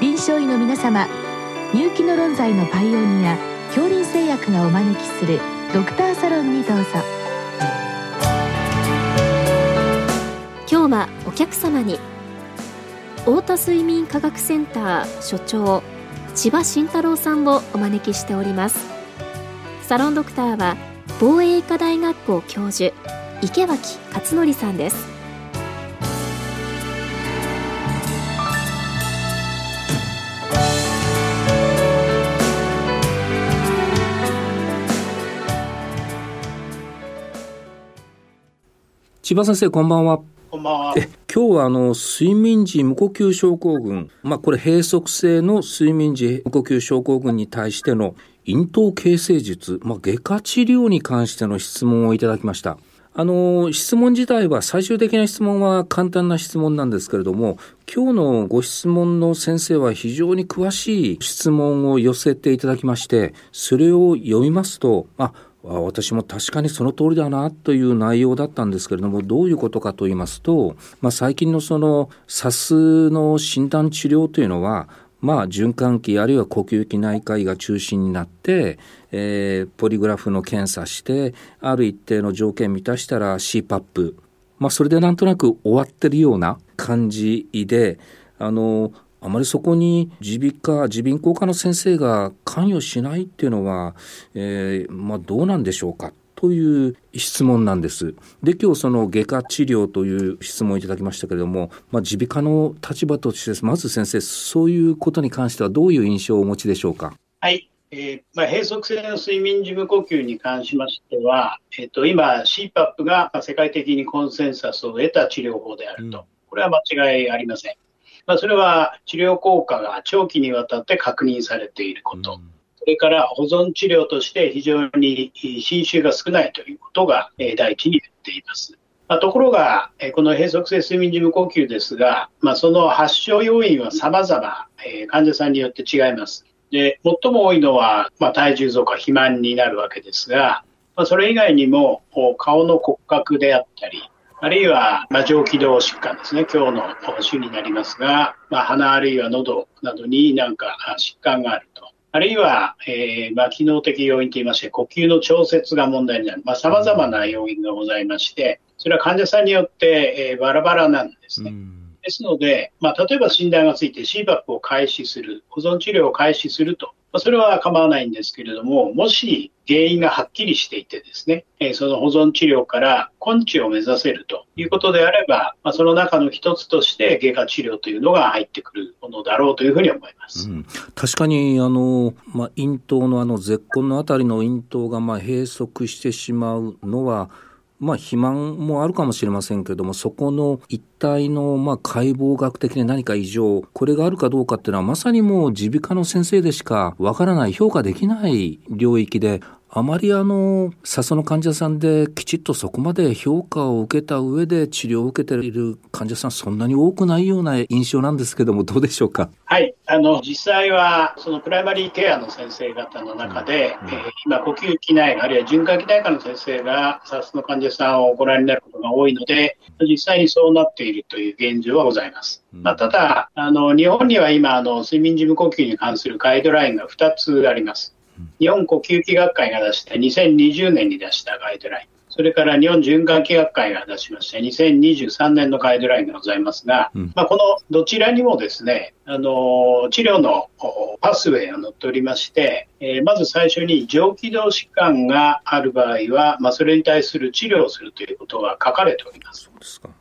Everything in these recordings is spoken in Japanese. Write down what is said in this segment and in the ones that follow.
臨床医の皆様入気の論剤のパイオニア恐林製薬がお招きするドクターサロンにどうぞ。今日はお客様に太田睡眠科学センター所長千葉慎太郎さんをお招きしております。サロンドクターは防衛医科大学校教授池脇勝則さんです。千葉先生こんばんはこんばんは。え今日はあの睡眠時無呼吸症候群、まあ、これ閉塞性の睡眠時無呼吸症候群に対しての咽頭形成術、まあ、外科治療に関しての質問をいただきました。あの、質問自体は最終的な質問は簡単な質問なんですけれども、今日のご質問の先生は非常に詳しい質問を寄せていただきまして、それを読みますと、あ、私も確かにその通りだなという内容だったんですけれどもどういうことかと言いますと、まあ、最近のその SAS の診断治療というのはまあ、循環器あるいは呼吸器内科医が中心になって、えー、ポリグラフの検査してある一定の条件満たしたら CPAP、まあ、それでなんとなく終わってるような感じであのあまりそこに耳鼻科、耳鼻咽喉科の先生が関与しないっていうのは、えー、まあどうなんでしょうかという質問なんです。で、今日その外科治療という質問をいただきましたけれども、まあ耳鼻科の立場として、まず先生、そういうことに関してはどういう印象をお持ちでしょうか？はい。えーまあ、閉塞性の睡眠時無呼吸に関しましては、えーと、今、CPAP が世界的にコンセンサスを得た治療法であると、うん、これは間違いありません。まあ、それは治療効果が長期にわたって確認されていること、うん、それから保存治療として非常に侵襲が少ないということが第一に言っています。まあ、ところが、この閉塞性睡眠時無呼吸ですが、まあ、その発症要因は様々、患者さんによって違います。で、最も多いのは、まあ、体重増加、肥満になるわけですが、まあ、それ以外にも、顔の骨格であったり、あるいは、まあ、上気道疾患ですね。今日の週になりますが、まあ、鼻あるいは喉などになんか疾患があると。あるいは、えー、まあ、機能的要因といいまして、呼吸の調節が問題になる。まあ、様々な要因がございまして、それは患者さんによって、えー、バラバラなんですね。ですので、まあ、例えば診断がついて CPAP を開始する、保存治療を開始するとまそれは構わないんですけれども、もし原因がはっきりしていてですね、その保存治療から根治を目指せるということであれば、まあ、その中の一つとして外科治療というのが入ってくるものだろうというふうに思います。うん、確かに、あの、まあ、咽頭のあの絶根のあたりの咽頭がまあ閉塞してしまうのは、まあ、肥満もあるかもしれませんけれども、そこの一体の、まあ、解剖学的に何か異常、これがあるかどうかっていうのは、まさにもう耳鼻科の先生でしかわからない、評価できない領域で、あまりあの、笹の患者さんできちっとそこまで評価を受けた上で治療を受けている患者さん、そんなに多くないような印象なんですけども、どうでしょうか？はい。あの、実際は、そのプライマリーケアの先生方の中で、うんうん、えー、今、呼吸器内科、あるいは循環器内科の先生が、笹の患者さんをご覧になることが多いので、実際にそうなっているという現状はございます。うん、まあ、ただ、あの、日本には今、あの、睡眠時無呼吸に関するガイドラインが2つあります。日本呼吸器学会が出した2020年に出したガイドライン。それから日本循環器学会が出しまして、2023年のガイドラインがございますが、うん、まあ、このどちらにもですね、あの治療のパスウェイが載っておりまして、えー、まず最初に上気道疾患がある場合は、まあ、それに対する治療をするということが書かれております。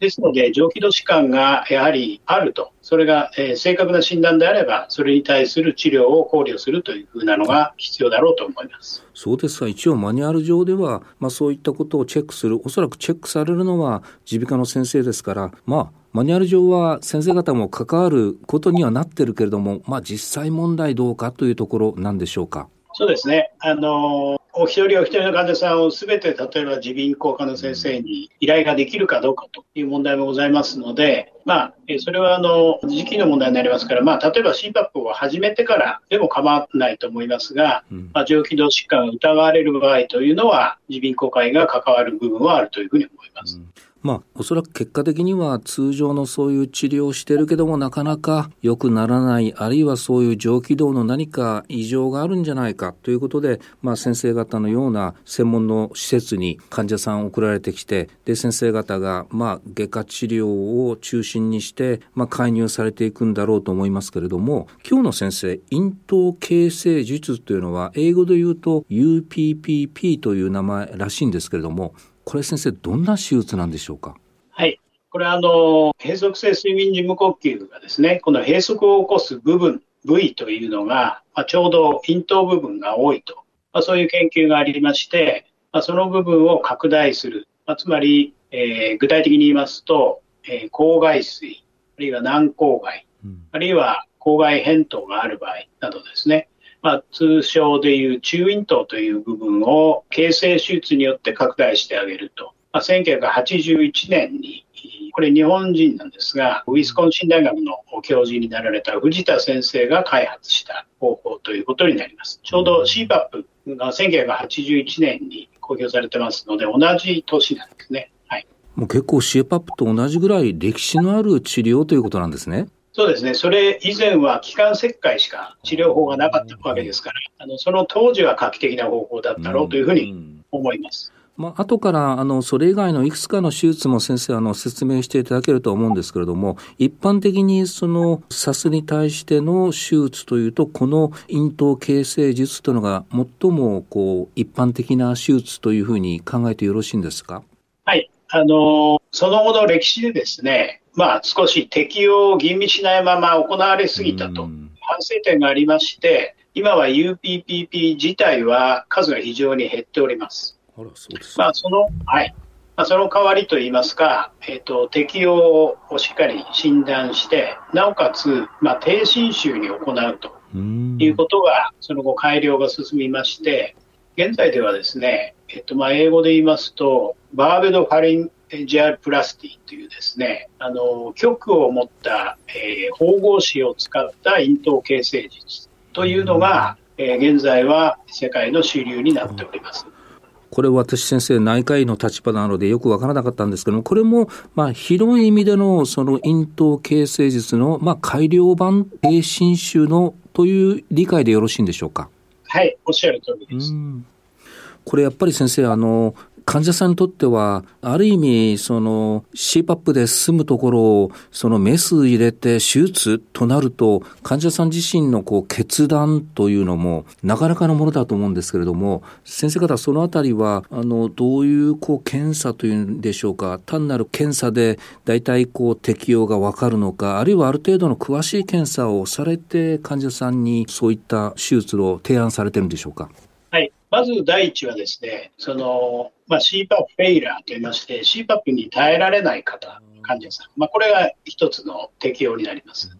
ですので、上気道疾患がやはりあると、それが、えー、正確な診断であれば、それに対する治療を考慮するというふうなのが必要だろうと思いますそうですか、一応マニュアル上では、まあ、そういったことをチェックする、おそらくチェックされるのは耳鼻科の先生ですから、まあ、マニュアル上は先生方も関わることにはなってるけれども、まあ、実際問題どうかというところなんでしょうか？そうですね。あの、お一人お一人の患者さんをすべて、例えば耳鼻咽喉科の先生に依頼ができるかどうかという問題もございますので、まあ、それはあの、時期の問題になりますから、まあ、例えば CPAP を始めてからでも構わないと思いますが、うん、まあ、上気道疾患が疑われる場合というのは、耳鼻咽喉科医が関わる部分はあるというふうに思います。うんまあ、おそらく結果的には通常のそういう治療をしてるけどもなかなか良くならない、あるいはそういう上気道の何か異常があるんじゃないかということで、まあ、先生方のような専門の施設に患者さん送られてきて、で、先生方が、まあ、外科治療を中心にして、まあ、介入されていくんだろうと思いますけれども、今日の先生、咽頭形成術というのは、英語で言うと UPPP という名前らしいんですけれども、これ先生、どんな手術なんでしょうか？はい。これはあの、閉塞性睡眠時無呼吸がですね、この閉塞を起こす部分、部位というのが、まあ、ちょうど咽頭部分が多いと、まあ、そういう研究がありまして、まあ、その部分を拡大する。まあ、つまり、えー、具体的に言いますと、えー、口外水、あるいは軟口外、うん、あるいは口外扁桃がある場合などですね、まあ、通称でいう中咽頭という部分を形成手術によって拡大してあげると。まあ、1981年に、これ日本人なんですが、ウィスコンシン大学の教授になられた藤田先生が開発した方法ということになります。ちょうど CPAP が1981年に公表されてますので、同じ年なんですね。はい。もう結構 CPAP と同じぐらい歴史のある治療ということなんですね。そうですね、それ以前は気管切開しか治療法がなかったわけですから、あのその当時は画期的な方法だったろうというふうに思います。まあ後からあのそれ以外のいくつかの手術も先生あの説明していただけると思うんですけれども一般的にその SAS に対しての手術というとこの咽頭形成術というのが最もこう一般的な手術というふうに考えてよろしいんですか？はい。あのその後の歴史でですねまあ、少し適用を吟味しないまま行われすぎたと、反省点がありまして、今は UPPP 自体は数が非常に減っております。あらそうですまあ、その、はい。まあ、その代わりといいますか、えっ、ー、と、適用をしっかり診断して、なおかつ、まあ、低侵襲に行うということが、その後改良が進みまして、現在ではですね、えっ、ー、と、まあ、英語で言いますと、バーベドファリン GR プラスティというですね、あの、極を持った、えー、縫合紙を使った咽頭形成術というのが、えー、現在は世界の主流になっております。これ私先生内科医の立場なのでよくわからなかったんですけども、これもまあ広い意味でのその咽頭形成術のまあ改良版低侵襲のという理解でよろしいんでしょうか？はい、おっしゃる通りです。これやっぱり先生、あの、患者さんにとっては、ある意味、その CPAP で済むところを、そのメス入れて手術となると、患者さん自身のこう決断というのも、なかなかのものだと思うんですけれども、先生方、そのあたりは、あの、どういうこう検査というんでしょうか、単なる検査で大体こう適用がわかるのか、あるいはある程度の詳しい検査をされて、患者さんにそういった手術を提案されてるんでしょうか？はいまず第一はですね、その、まあ、CPAP フェイラーと言いまして、CPAP に耐えられない方、患者さん、まあ、これが一つの適用になります。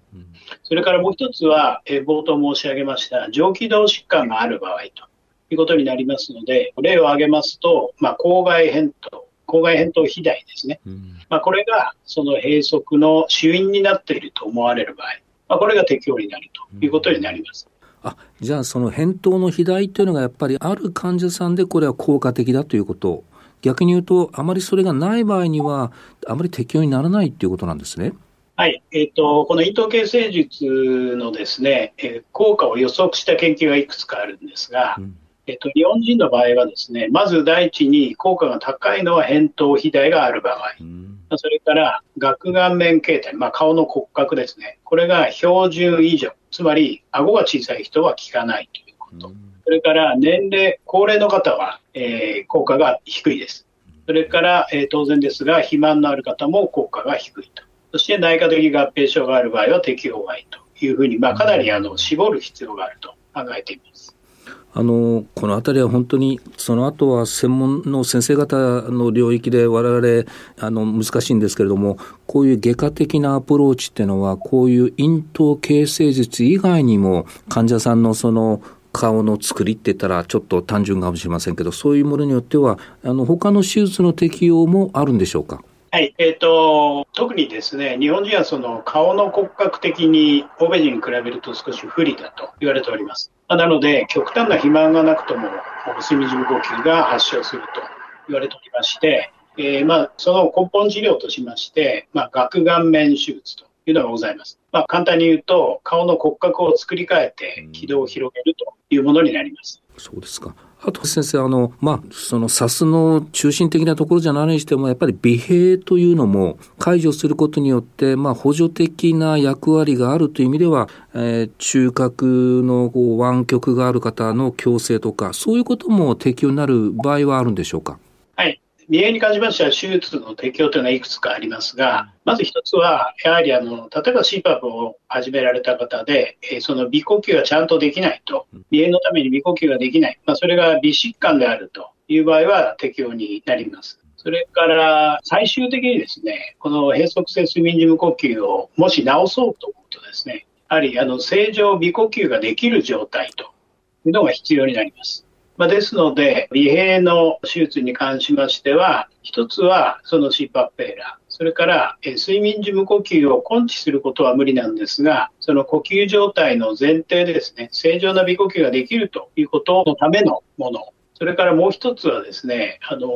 それからもう一つは、え冒頭申し上げました、上気道疾患がある場合ということになりますので、例を挙げますと、まあ、口外扁桃、口外扁桃肥大ですね。まあ、これがその閉塞の主因になっていると思われる場合、まあ、これが適用になるということになります。あじゃあその返答の肥大というのがやっぱりある患者さんでこれは効果的だということ。逆に言うとあまりそれがない場合にはあまり適用にならないということなんですね。はい、えーと、この咽頭形成術のですね、えー、効果を予測した研究がいくつかあるんですが、うん、えーと、日本人の場合はですねまず第一に効果が高いのは扁桃肥大がある場合、うん、それから顎顔面形態、まあ、顔の骨格ですね、これが標準以上、つまり顎が小さい人は効かないということ。それから年齢、高齢の方は、えー、効果が低いです。それから、えー、当然ですが、肥満のある方も効果が低いと。そして内科的合併症がある場合は適用外というふうに、まあ、かなりあの絞る必要があると考えています。あのこの辺りは本当にその後は専門の先生方の領域で我々あの難しいんですけれどもこういう外科的なアプローチっていうのはこういう咽頭形成術以外にも患者さんのその顔の作りって言ったらちょっと単純かもしれませんけどそういうものによってはあの他の手術の適用もあるんでしょうか？はい、えーと、特にですね日本人はその顔の骨格的に欧米人に比べると少し不利だと言われております。なので、極端な肥満がなくとも睡眠時無呼吸が発症すると言われておりまして、えー、まあ、その根本治療としまして、まあ、顎顔面手術というのがございます。まあ、簡単に言うと、顔の骨格を作り変えて軌道を広げるというものになります。そうですか。あと先生、あの、まあ、その SAS の中心的なところじゃないにしても、やっぱり美兵というのも解除することによって、まあ、補助的な役割があるという意味では、えー、中核のこう湾曲がある方の矯正とか、そういうことも適用になる場合はあるんでしょうか？鼻炎に関しましては、手術の適用というのはいくつかありますが、まず一つは、やはりあの例えば CPAP を始められた方で、えー、その鼻呼吸がちゃんとできないと、鼻炎のために鼻呼吸ができない、まあ、それが鼻疾患であるという場合は適用になります。それから最終的にですね、この閉塞性睡眠時無呼吸をもし治そうと思うとですね、やはりあの正常鼻呼吸ができる状態というのが必要になります。まあ、ですので、鼻閉の手術に関しましては、一つはその CPAP エラー、それから睡眠時無呼吸を根治することは無理なんですが、その呼吸状態の前提でですね、正常な鼻呼吸ができるということのためのもの。それからもう一つはですね、あの、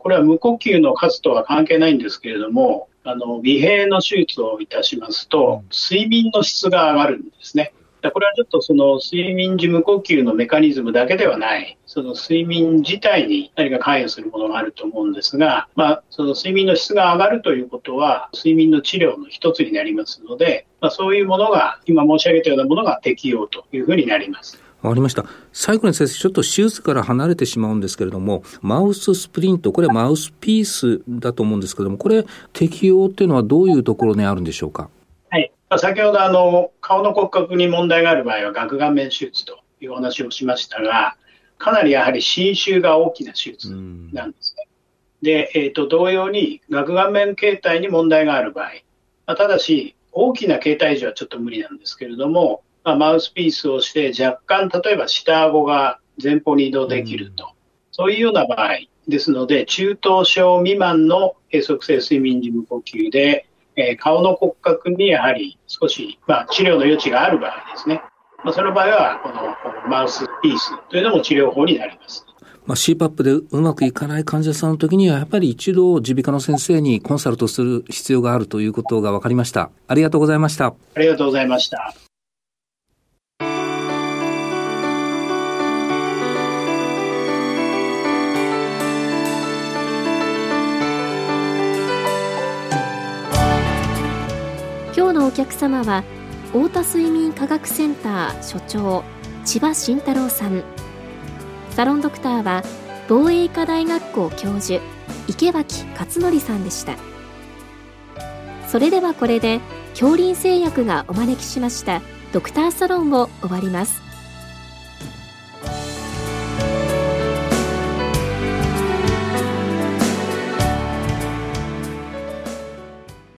これは無呼吸の数とは関係ないんですけれども、あの、鼻閉の手術をいたしますと、睡眠の質が上がるんですね。これはちょっとその睡眠時無呼吸のメカニズムだけではない、その睡眠自体に何か関与するものがあると思うんですが、まあ、その睡眠の質が上がるということは、睡眠の治療の一つになりますので、まあ、そういうものが、今申し上げたようなものが適用というふうになります。わかりました。最後に先生、ちょっと手術から離れてしまうんですけれども、マウススプリント、これはマウスピースだと思うんですけれども、これ、適用っていうのはどういうところにあるんでしょうか？先ほどあの顔の骨格に問題がある場合は顎顔面手術というお話をしましたが、かなりやはり侵襲が大きな手術なんですね。で、えーと、同様に顎顔面形態に問題がある場合、まあ、ただし大きな形態児はちょっと無理なんですけれども、まあ、マウスピースをして若干例えば下顎が前方に移動できると、そういうような場合ですので、中等症未満の閉塞性睡眠時無呼吸で、えー、顔の骨格にやはり少し、まあ、治療の余地がある場合ですね。まあ、その場合は、このマウスピースというのも治療法になります。まあ、CPAP でうまくいかない患者さんの時には、やっぱり一度耳鼻科の先生にコンサルトする必要があるということが分かりました。ありがとうございました。ありがとうございました。お客様は太田睡眠科学センター所長千葉慎太郎さん。サロンドクターは防衛医科大学校教授池脇勝則さんでした。それではこれで恐林製薬がお招きしましたドクターサロンを終わります。